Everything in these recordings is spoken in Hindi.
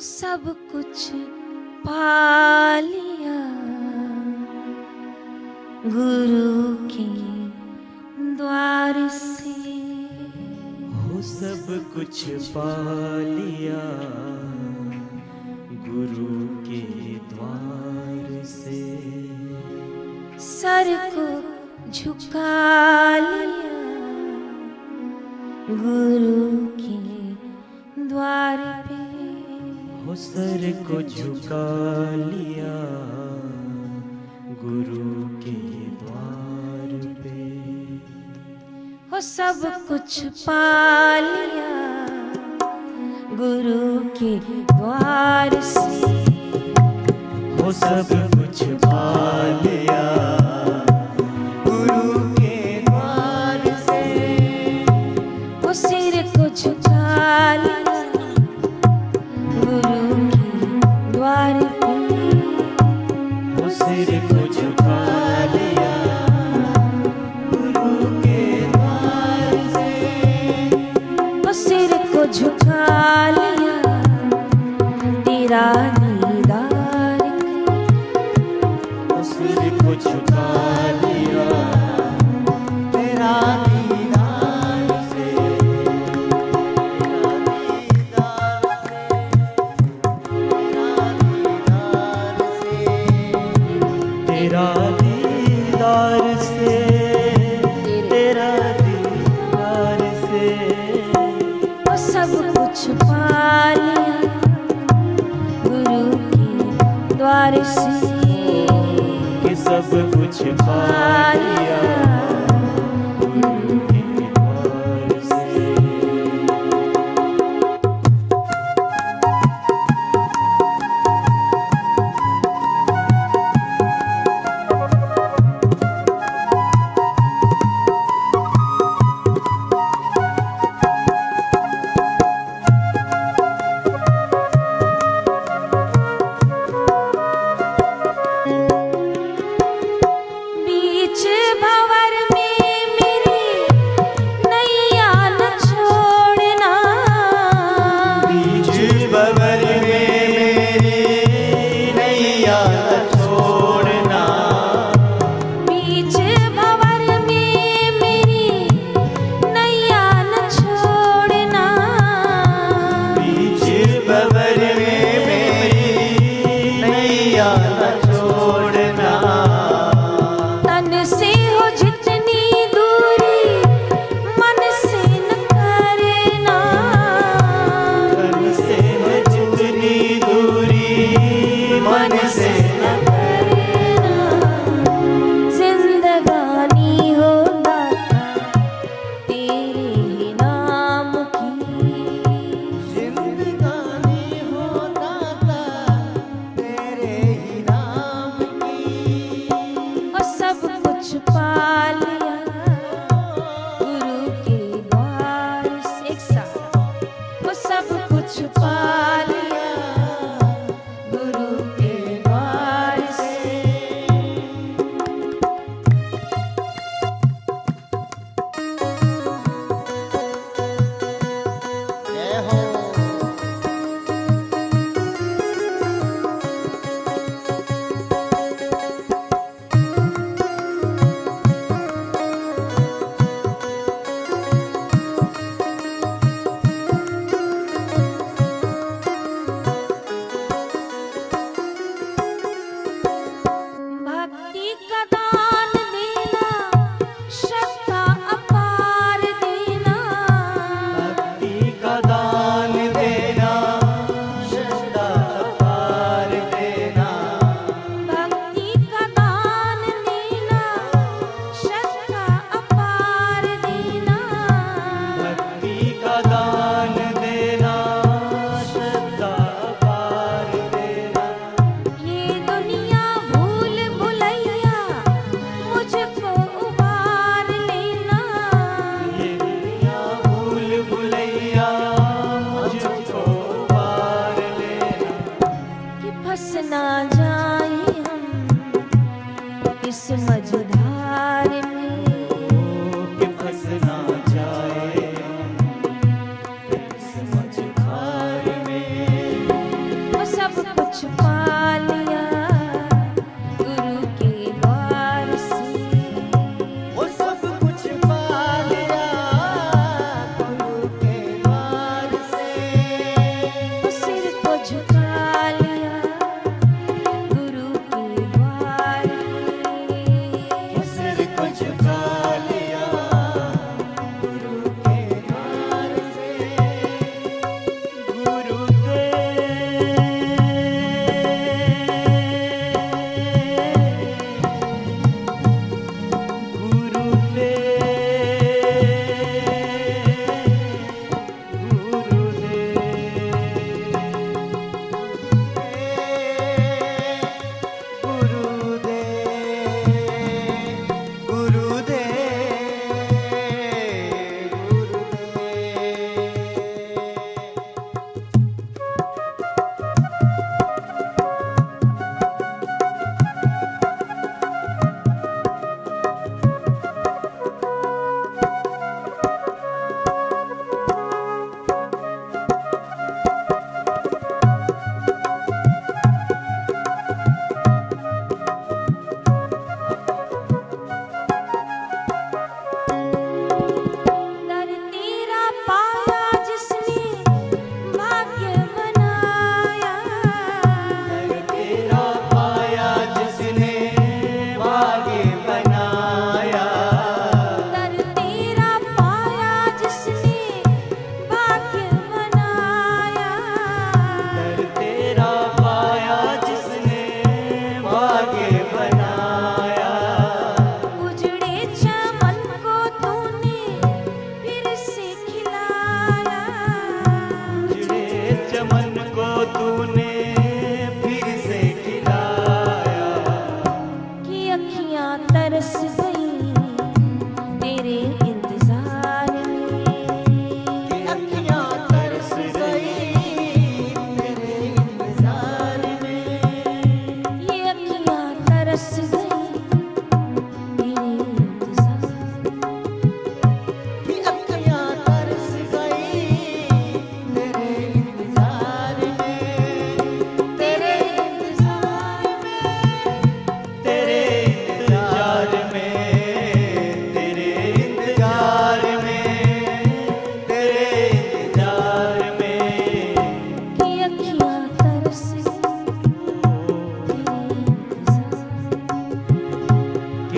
सब कुछ पा लिया गुरु के द्वार से। हो सब कुछ पा लिया गुरु के द्वार से। सर को झुका लिया। गुरु सर को झुका लिया गुरु के द्वार पे। हो सब कुछ पा लिया गुरु के द्वार से। हो सब कुछ पा लिया। हो के द्वार से कि सब कुछ पा लिया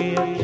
be